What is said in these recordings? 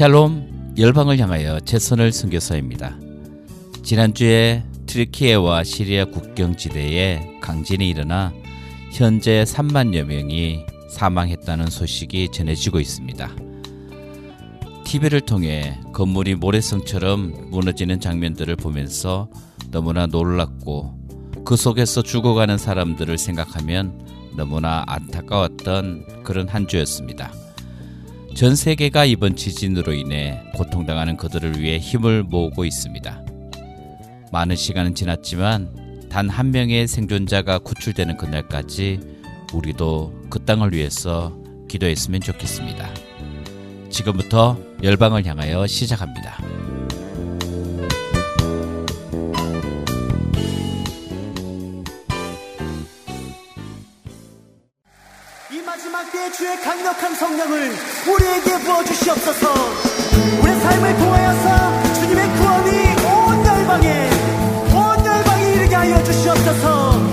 샬롬 열방을 향하여 최선을 선교사입니다. 지난주에 트리키에와 시리아 국경 지대에 강진이 일어나 현재 3만여 명이 사망했다는 소식이 전해지고 있습니다. TV를 통해 건물이 모래성처럼 무너지는 장면들을 보면서 너무나 놀랐고 그 속에서 죽어가는 사람들을 생각하면 너무나 안타까웠던 그런 한 주였습니다. 전 세계가 이번 지진으로 인해 고통당하는 그들을 위해 힘을 모으고 있습니다. 많은 시간은 지났지만 단 한 명의 생존자가 구출되는 그날까지 우리도 그 땅을 위해서 기도했으면 좋겠습니다. 지금부터 열방을 향하여 시작합니다. 마지막 때의 주의 강력한 성령을 우리에게 부어주시옵소서. 우리 삶을 통하여서 주님의 구원이 온 열방에 온 열방에 이르게 하여 주시옵소서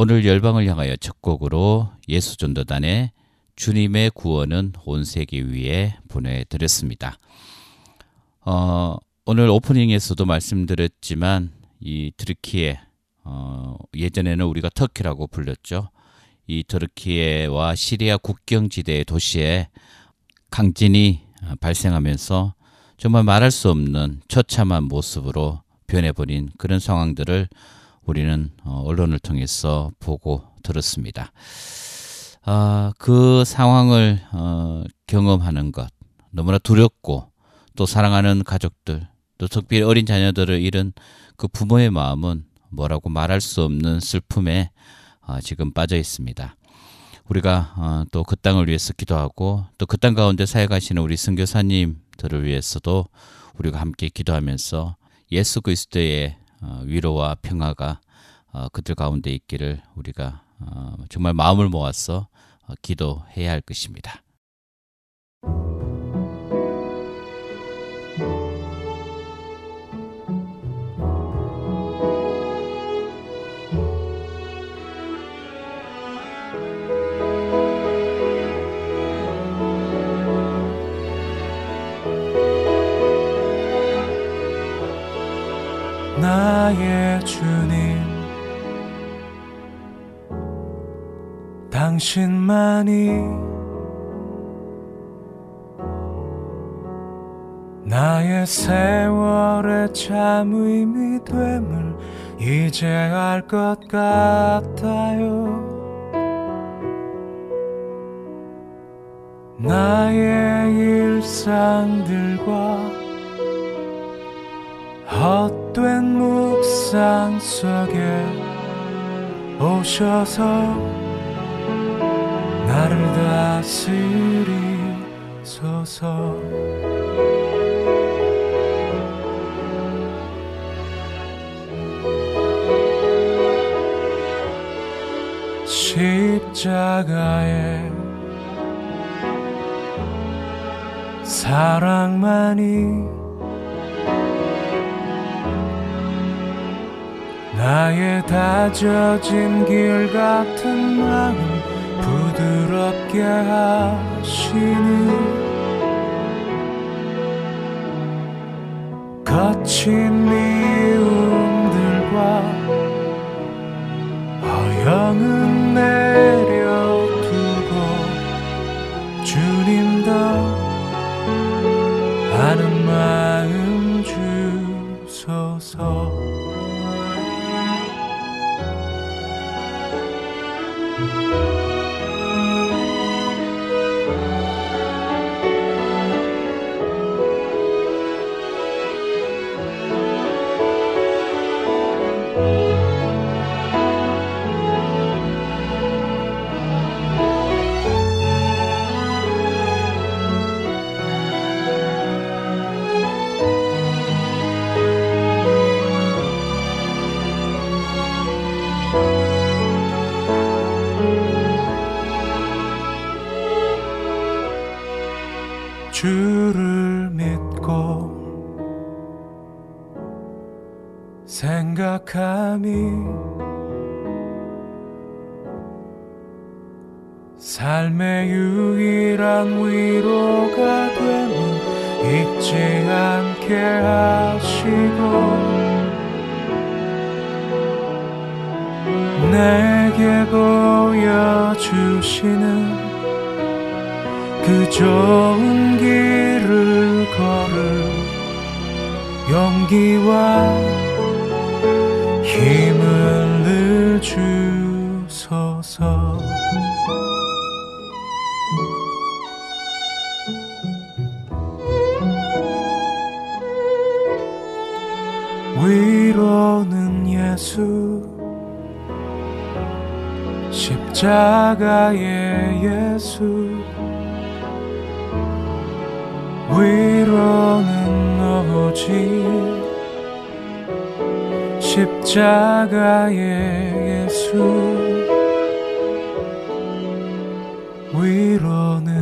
오늘 열방을 향하여 첫 곡으로 예수전도단의 주님의 구원은 온 세계 위에 보내드렸습니다. 어, 오늘 오프닝에서도 말씀드렸지만 이 트르키에 어, 예전에는 우리가 터키라고 불렸죠. 이 터르키예와 시리아 국경지대의 도시에 강진이 어, 발생하면서 정말 말할 수 없는 처참한 모습으로 변해버린 그런 상황들을 우리는 어, 언론을 통해서 보고 들었습니다. 아, 그 상황을 어, 경험하는 것 너무나 두렵고 또 사랑하는 가족들 또 특별히 어린 자녀들을 잃은 그 부모의 마음은 뭐라고 말할 수 없는 슬픔에 어, 지금 빠져 있습니다. 우리가 어, 또그 땅을 위해서 기도하고 또 그 땅 가운데 사역하시는 우리 선교사님들을 위해서도 우리가 함께 기도하면서 예수 그리스도의 어, 위로와 평화가 어, 그들 가운데 있기를 우리가 어, 정말 마음을 모아서 어, 기도해야 할 것입니다. 나의 주님. 당신만이 나의 세월의 참 의미 됨을 이제 알 것 같아요. 나의 일상들과 헛된 묵상 속에 오셔서 나를 다스리소서. 십자가에 사랑만이 나의 다져진 길 같은 마음 부드럽게 하시니 거친 미움들과 허영은 위로는 오직 십자가의 예수. 위로는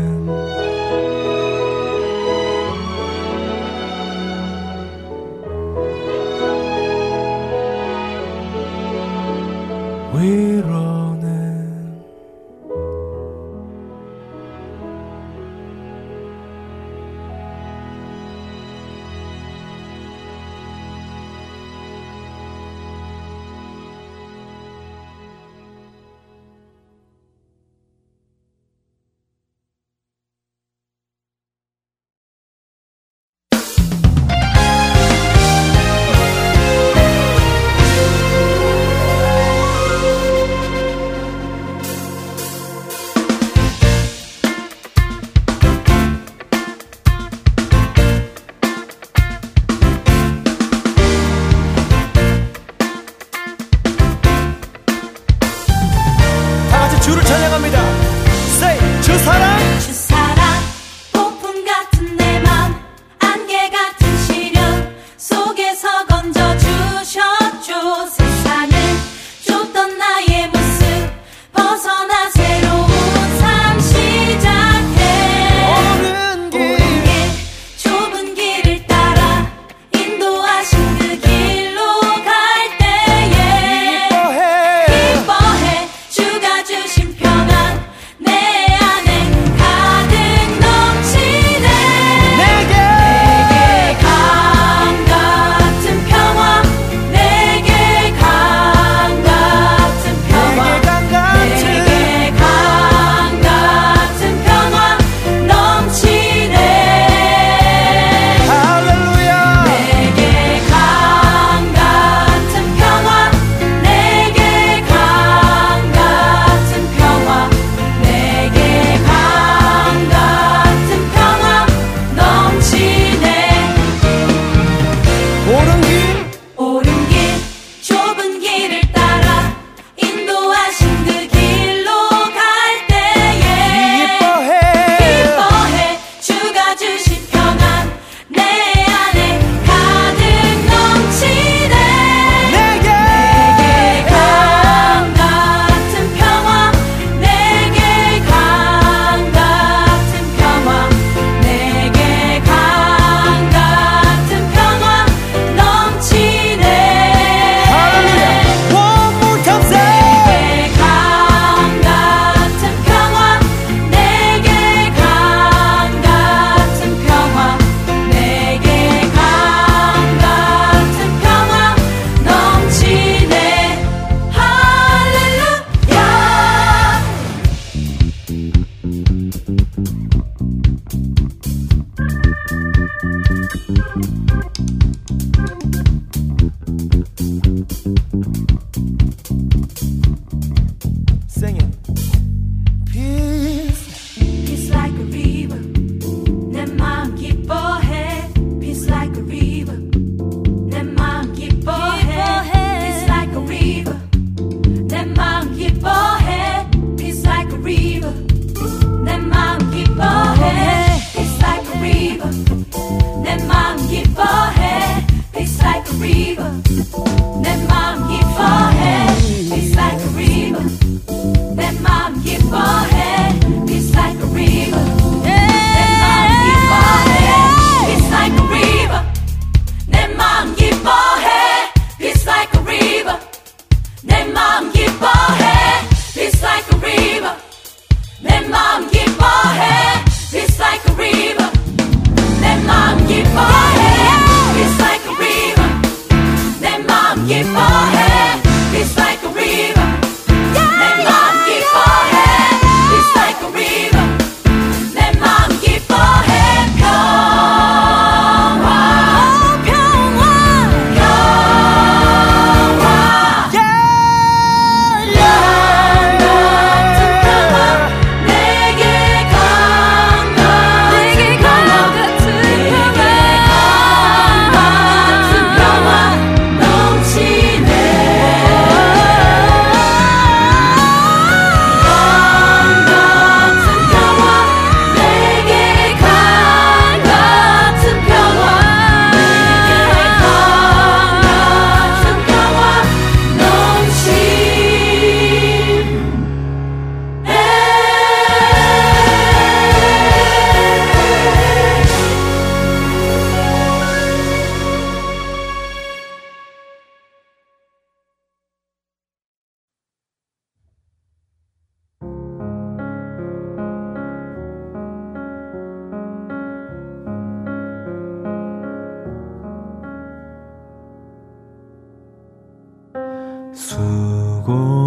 고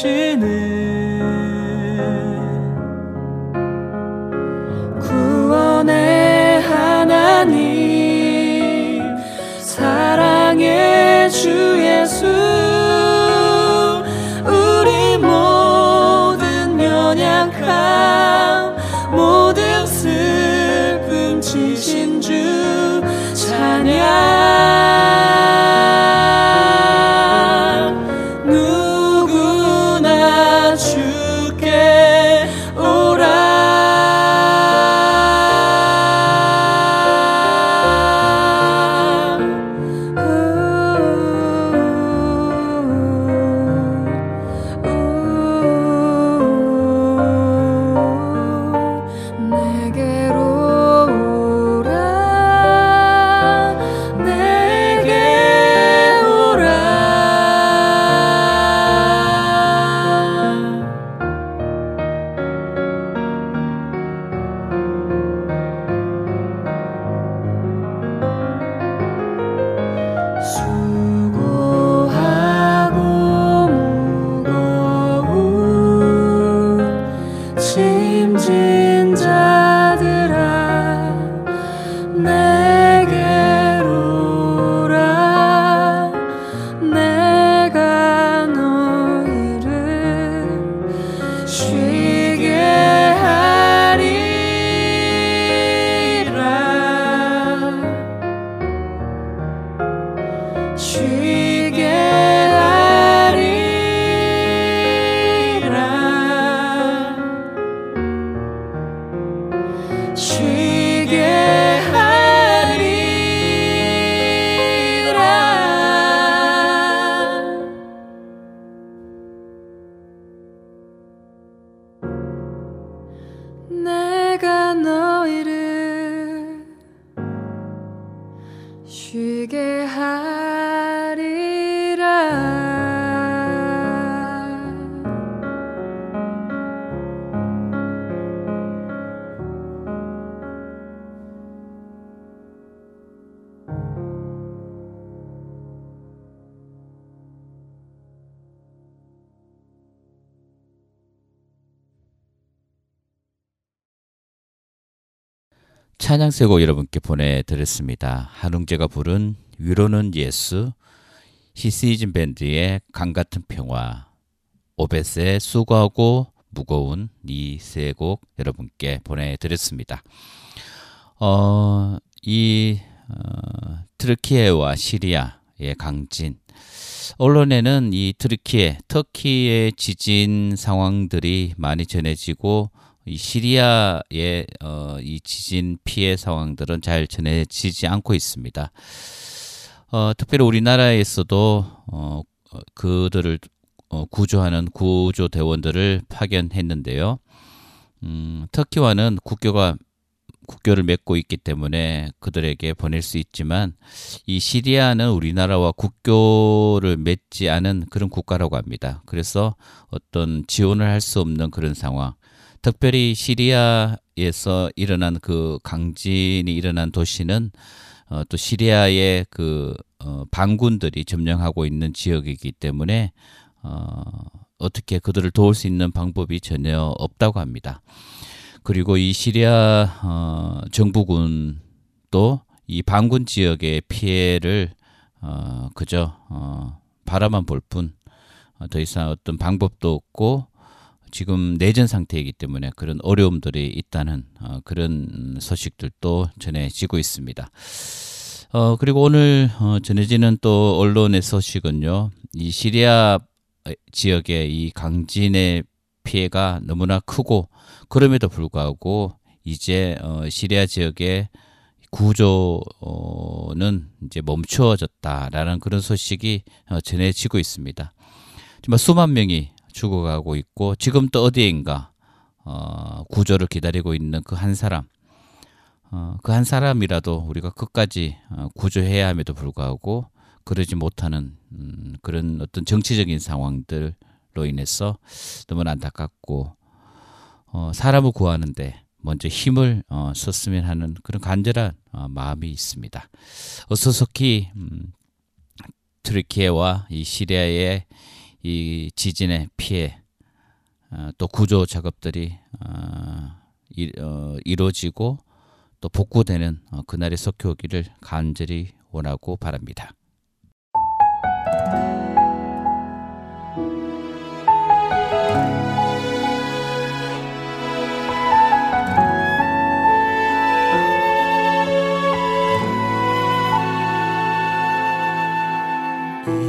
是。 찬양 세곡 여러분께 보내드렸습니다. 한웅재가 부른 위로는 예수, 히스이즌 밴드의 강같은 평화, 오벳의 수고하고 무거운 이 세 곡 여러분께 보내드렸습니다. 어, 이 어, 트르키에와 시리아의 강진, 언론에는 이 트르키에, 터키의 지진 상황들이 많이 전해지고 이 시리아의 어, 이 지진 피해 상황들은 잘 전해지지 않고 있습니다. 어, 특별히 우리나라에서도 어, 어, 그들을 어, 구조하는 구조 대원들을 파견했는데요. 음, 터키와는 국교가 국교를 맺고 있기 때문에 그들에게 보낼 수 있지만 이 시리아는 우리나라와 국교를 맺지 않은 그런 국가라고 합니다. 그래서 어떤 지원을 할 수 없는 그런 상황. 특별히 시리아에서 일어난 그 강진이 일어난 도시는 어, 또 시리아의 그 어, 반군들이 점령하고 있는 지역이기 때문에 어, 어떻게 그들을 도울 수 있는 방법이 전혀 없다고 합니다. 그리고 이 시리아 어, 정부군도 이 반군 지역의 피해를 어, 그저 어, 바라만 볼 뿐 더 이상 어떤 방법도 없고 지금 내전 상태이기 때문에 그런 어려움들이 있다는 어, 그런 소식들도 전해지고 있습니다. 어, 그리고 오늘 어, 전해지는 또 언론의 소식은요, 이 시리아 지역의 이 강진의 피해가 너무나 크고 그럼에도 불구하고 이제 어, 시리아 지역의 구조는 이제 멈추어졌다라는 그런 소식이 어, 전해지고 있습니다. 정말 수만 명이 죽어가고 있고 지금 또 어디인가 어, 구조를 기다리고 있는 그 한 사람 어, 그 한 사람이라도 우리가 끝까지 어, 구조해야 함에도 불구하고 그러지 못하는 음, 그런 어떤 정치적인 상황들로 인해서 너무나 안타깝고 어, 사람을 구하는데 먼저 힘을 어, 썼으면 하는 그런 간절한 어, 마음이 있습니다. 어서속히 음, 트르키예와 이 시리아의 이 지진의 피해 어, 또 구조 작업들이 어, 이, 어, 이루어지고 또 복구되는 어, 그날이 속히 오기를 간절히 원하고 바랍니다.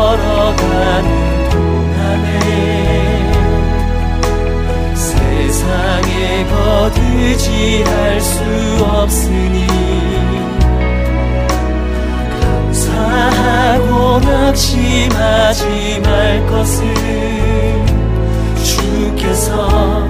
걸어가는 동안에 세상에 거두지할 수 없으니 감사하고 낙심하지 말 것을 주께서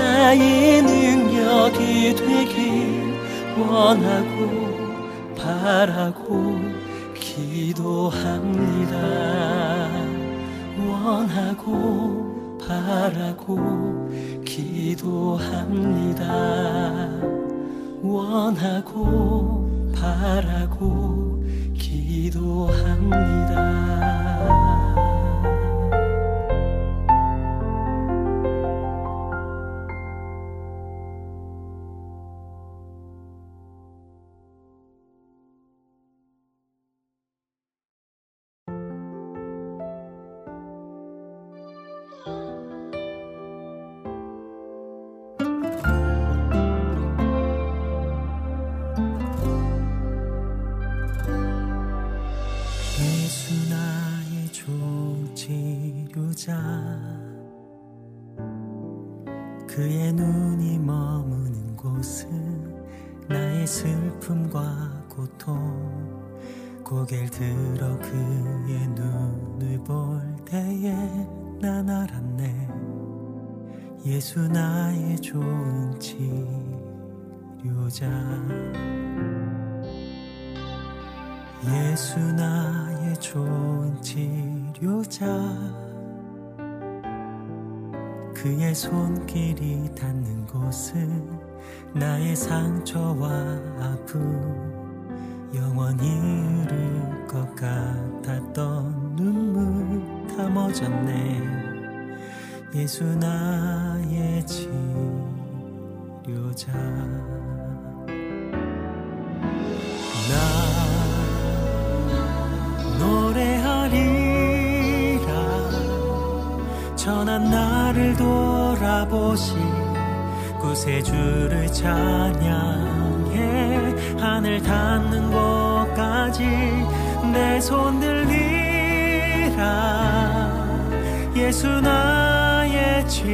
나의 능력이 되길 원하고 바라고 기도합니다. 원하고 바라고 기도합니다. 원하고 바라고 기도합니다. 치료자 그의 손길이 닿는 곳은 나의 상처와 아픔. 영원히 흐를 것 같았던 눈물 다 멎었네. 예수 나의 치료자 나를 돌아보시 구세주를 찬양해. 하늘 닿는 곳까지 내 손 들리라. 예수 나의 예수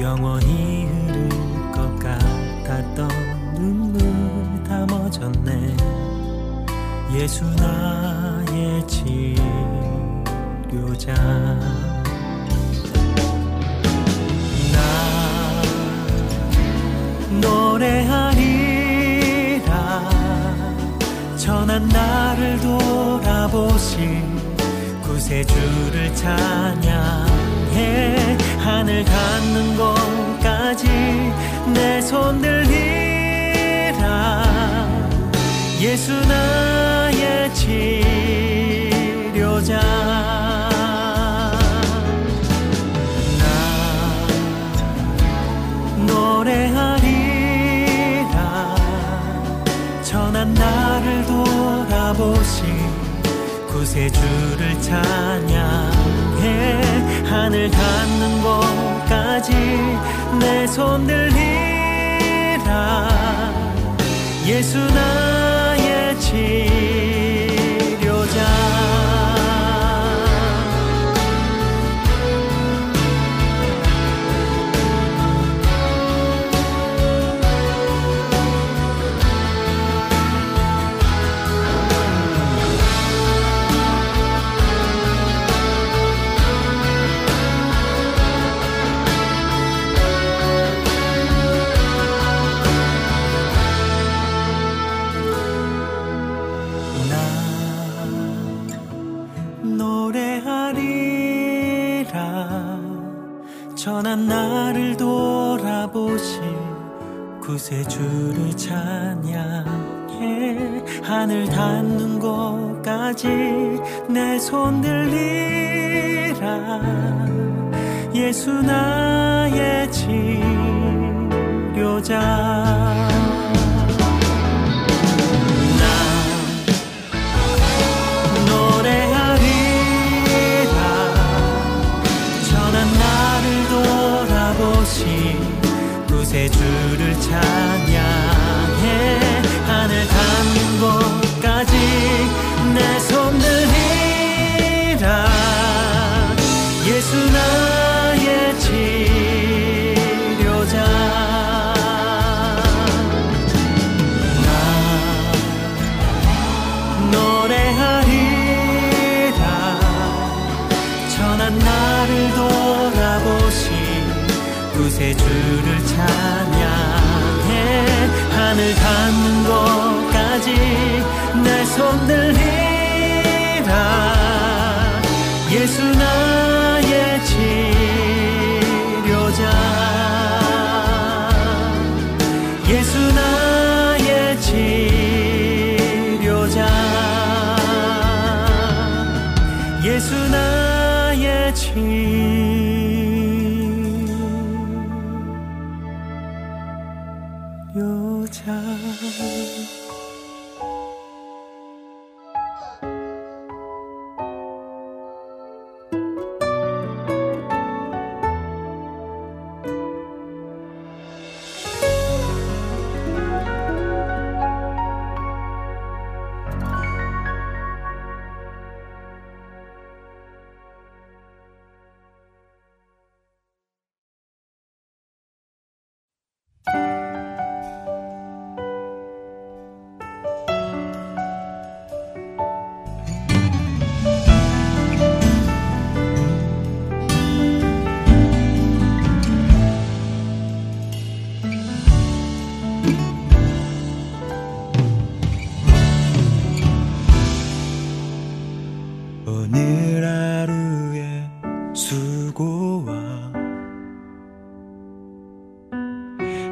영원히 흐를 것 같았던 눈물 담아졌네. 예수 나의 치료자. 나 노래하리라. 전한 나를 돌아보신 구세주를 찬양해 하늘 닿는 곳까지 내 손 들리라 예수 나의 치료자. 나 노래하리라. 전한 나를 돌아보신 구세주를 찬양해 하늘 닿는 곳까지 내손 들리라. 예수 나 구세주를 찬양해 하늘 닿는 곳까지 내 손 들리라. 예수 나의 치료자 구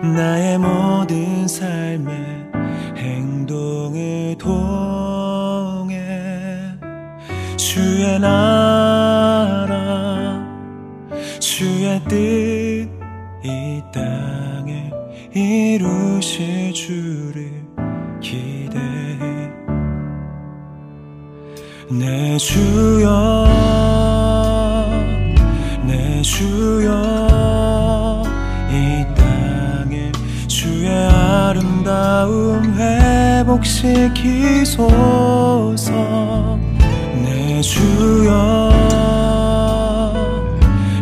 나의 모든 삶의 행동을 통해 주의 나라 주의 뜻 이 땅에 이루실 주를 기대해. 내 주여 회복시키소서. 내 주여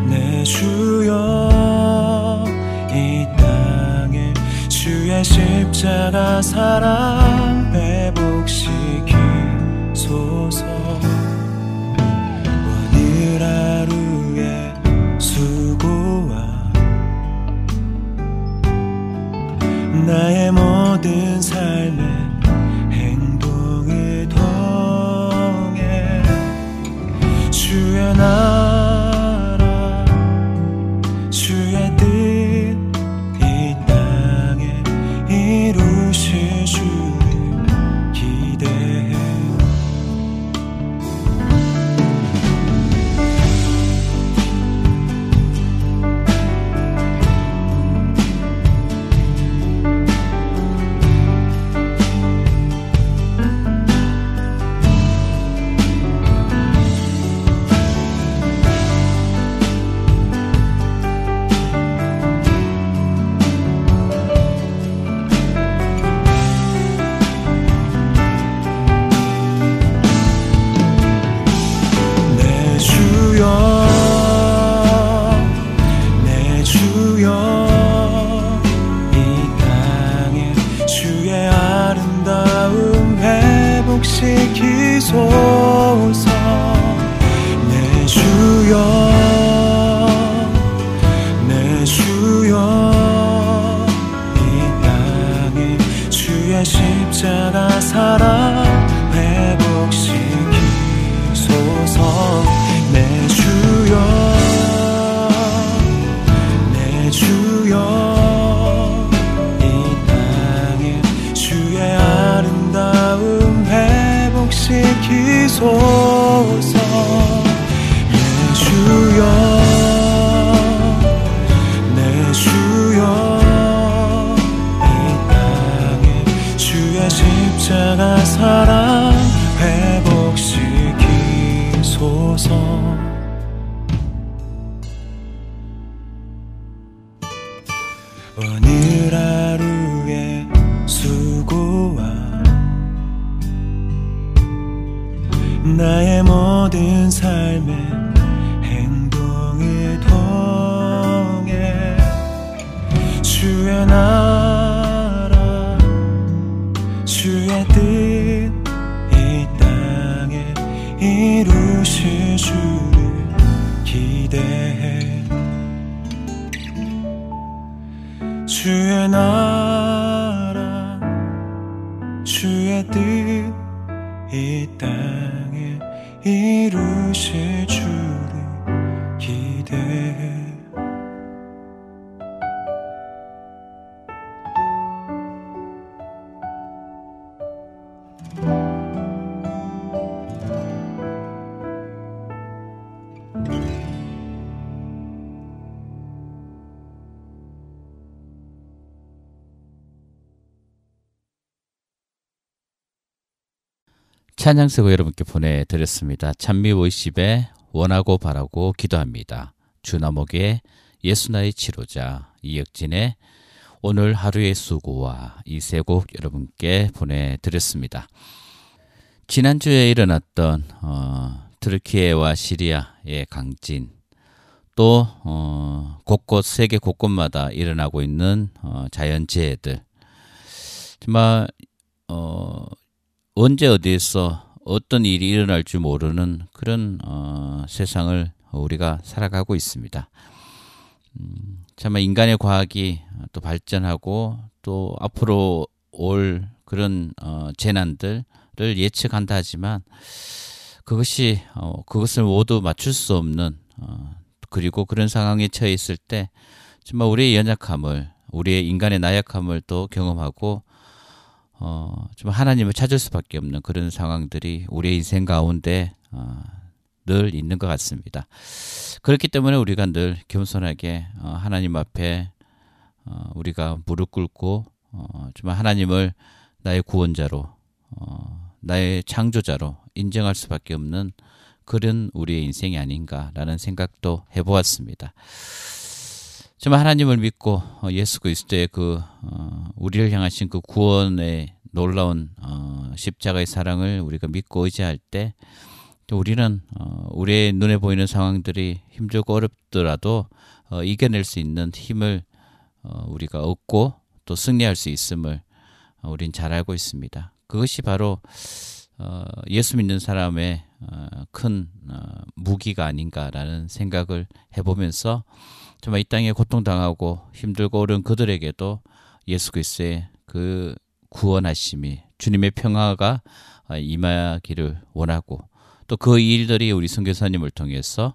내 주여 이 땅에 주의 십자가 사랑 찬양세고 여러분께 보내드렸습니다. 찬미 워십에 원하고 바라고 기도합니다. 주나목의 예수나의 치료자 이혁진의 오늘 하루의 수고와 이 세 곡 여러분께 보내드렸습니다. 지난주에 일어났던 어, 트르키예와 시리아의 강진 또 어, 곳곳 세계 곳곳마다 일어나고 있는 어, 자연재해들 정말 어, 언제 어디에서 어떤 일이 일어날 줄 모르는 그런 어, 세상을 우리가 살아가고 있습니다. 음, 참 인간의 과학이 또 발전하고 또 앞으로 올 그런 어, 재난들을 예측한다 하지만 그것이 어, 그것을 모두 맞출 수 없는 어, 그리고 그런 상황에 처해 있을 때 정말 우리의 연약함을 우리의 인간의 나약함을 또 경험하고 어, 좀 하나님을 찾을 수밖에 없는 그런 상황들이 우리의 인생 가운데 어, 늘 있는 것 같습니다. 그렇기 때문에 우리가 늘 겸손하게 어, 하나님 앞에 어, 우리가 무릎 꿇고 어, 정말 하나님을 나의 구원자로 어, 나의 창조자로 인정할 수밖에 없는 그런 우리의 인생이 아닌가라는 생각도 해보았습니다. 정말 하나님을 믿고 어, 예수 그리스도의 그 어, 우리를 향하신 그 구원의 놀라운 어, 십자가의 사랑을 우리가 믿고 의지할 때또 우리는 어, 우리의 눈에 보이는 상황들이 힘들고 어렵더라도 어, 이겨낼 수 있는 힘을 어, 우리가 얻고 또 승리할 수 있음을 어, 우린 잘 알고 있습니다. 그것이 바로 어, 예수 믿는 사람의 어, 큰 어, 무기가 아닌가라는 생각을 해보면서 정말 이 땅에 고통당하고 힘들고 어려운 그들에게도 예수 그리스도의 그 구원하심이 주님의 평화가 어, 임하기를 원하고 또 그 일들이 우리 선교사님을 통해서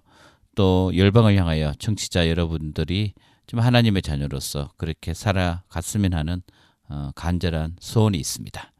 또 열방을 향하여 청취자 여러분들이 좀 하나님의 자녀로서 그렇게 살아갔으면 하는 어, 간절한 소원이 있습니다.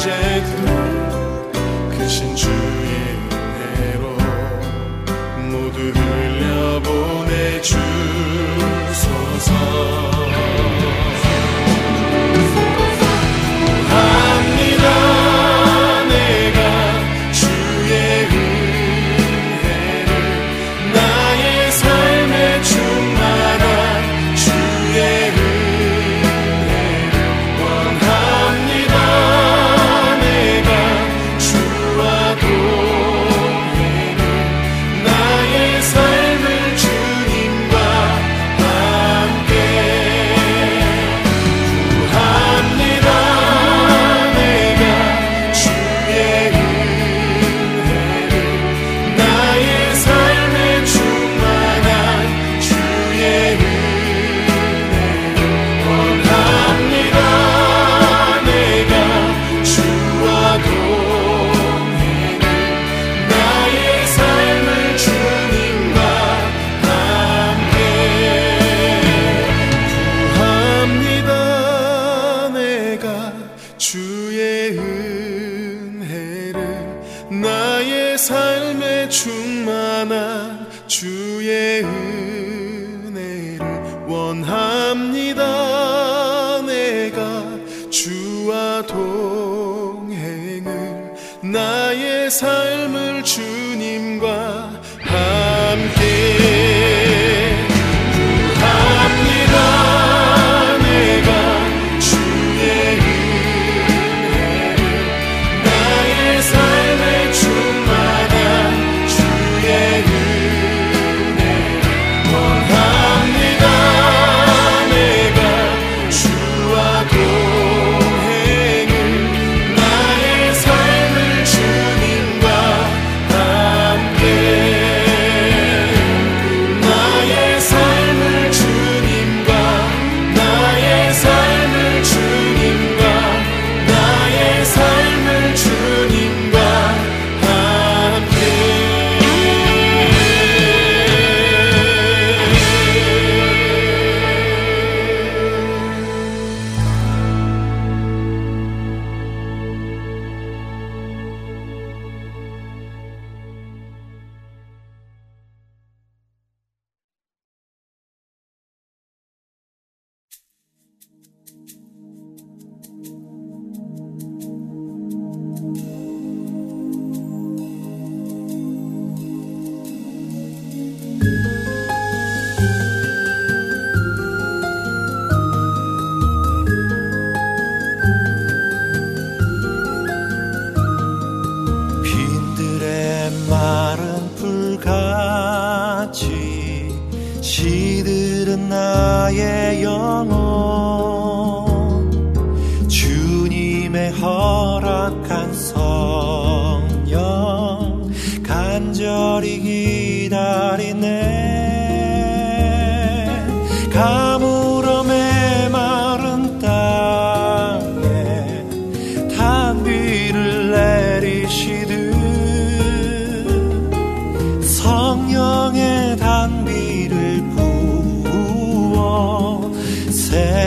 작은 문제들 크신 주의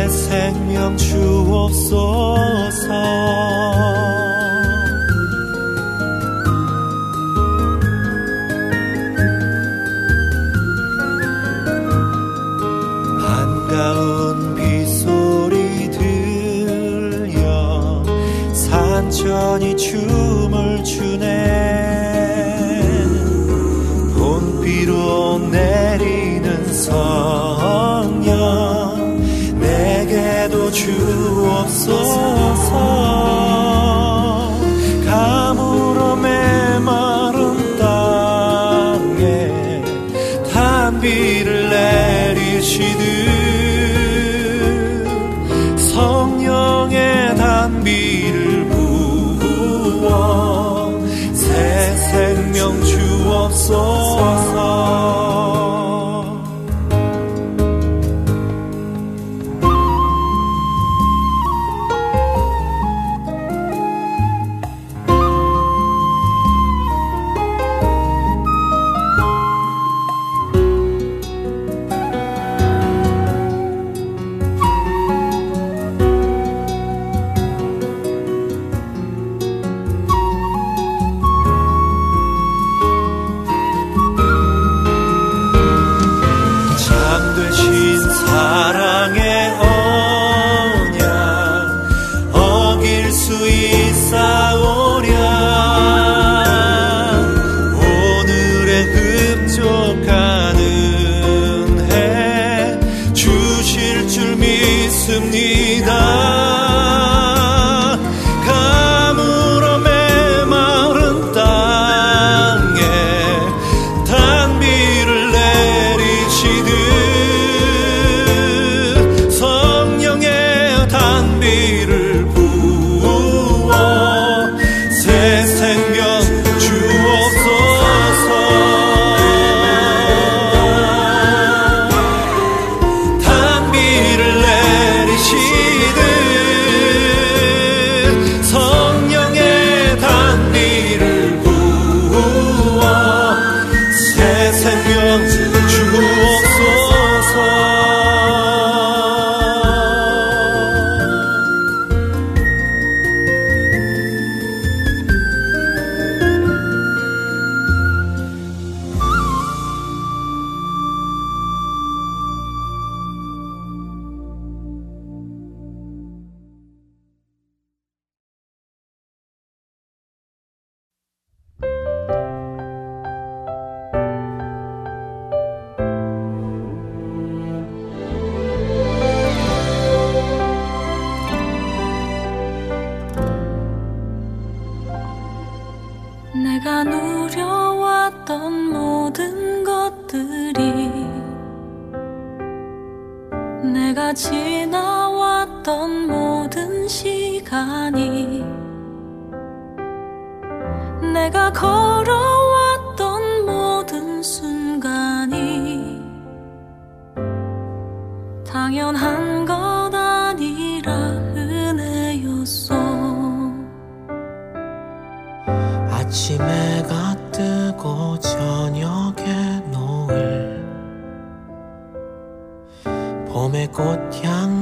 새 생명 주옵소서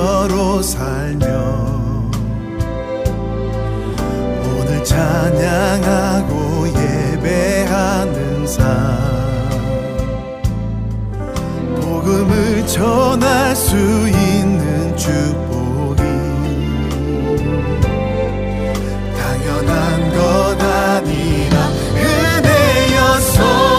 자녀로 살며 오늘 찬양하고 예배하는 삶 복음을 전할 수 있는 축복이 당연한 것 아니라 은혜였소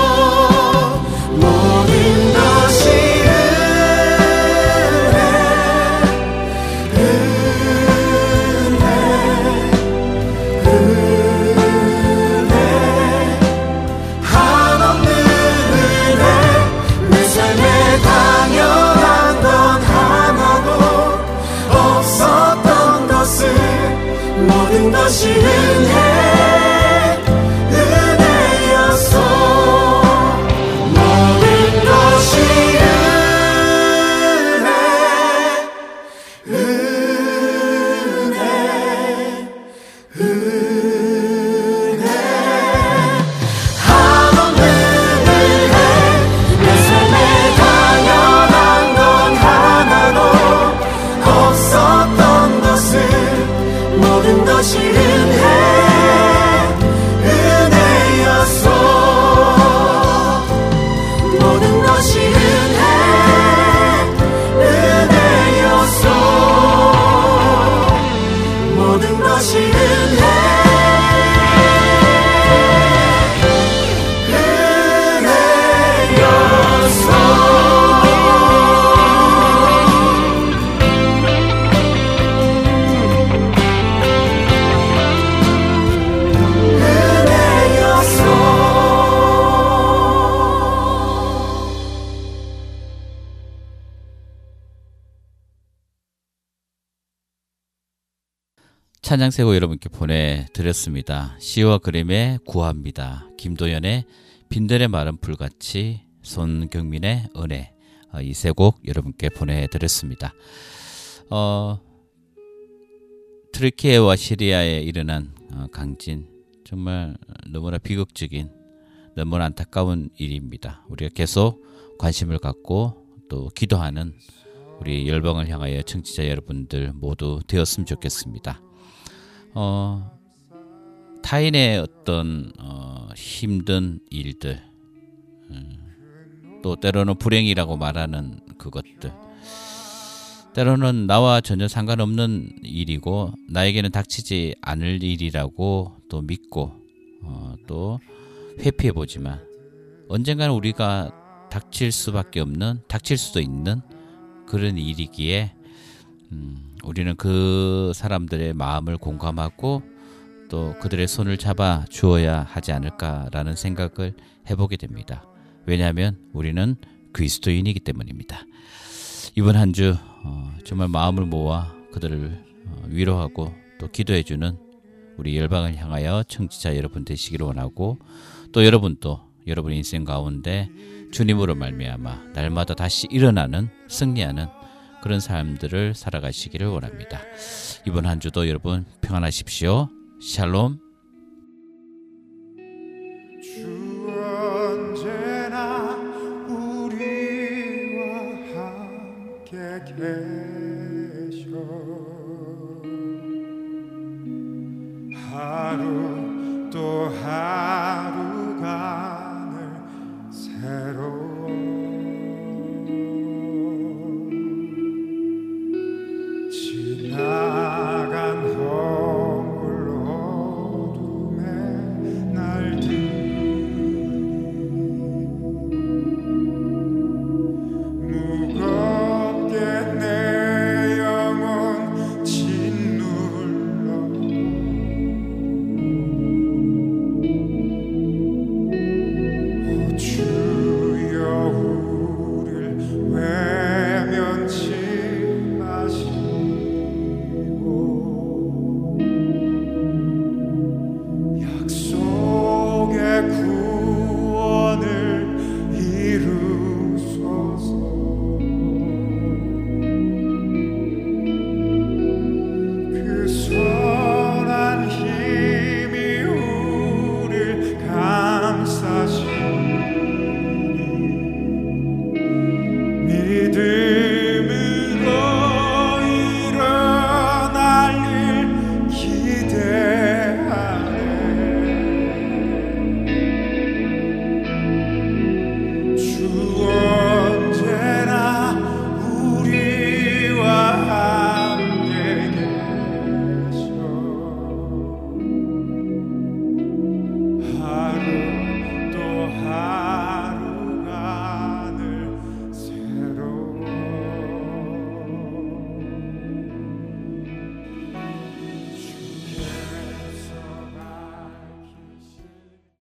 찬양세고 여러분께 보내드렸습니다. 시와 그림의 구합니다. 김도연의 빈들의 마른 풀같이 손경민의 은혜 어, 이세 곡 여러분께 보내드렸습니다. 어, 트르키에와 시리아에 일어난 어, 강진 정말 너무나 비극적인 너무나 안타까운 일입니다. 우리가 계속 관심을 갖고 또 기도하는 우리 열방을 향하여 청취자 여러분들 모두 되었으면 좋겠습니다. 어, 타인의 어떤 어, 힘든 일들 음, 또 때로는 불행이라고 말하는 그것들. 때로는 나와 전혀 상관없는 일이고 나에게는 닥치지 않을 일이라고 또 믿고 어, 또 회피해 보지만 언젠가는 우리가 닥칠 수밖에 없는 닥칠 수도 있는 그런 일이기에 음, 우리는 그 사람들의 마음을 공감하고 또 그들의 손을 잡아 주어야 하지 않을까라는 생각을 해보게 됩니다. 왜냐하면 우리는 그리스도인이기 때문입니다. 이번 한주 어, 정말 마음을 모아 그들을 어, 위로하고 또 기도해주는 우리 열방을 향하여 청취자 여러분 되시기를 원하고 또 여러분도 여러분 인생 가운데 주님으로 말미암아 날마다 다시 일어나는 승리하는 그런 삶들을 살아가시기를 원합니다. 이번 한 주도 여러분 평안하십시오. 샬롬. 계셔 하루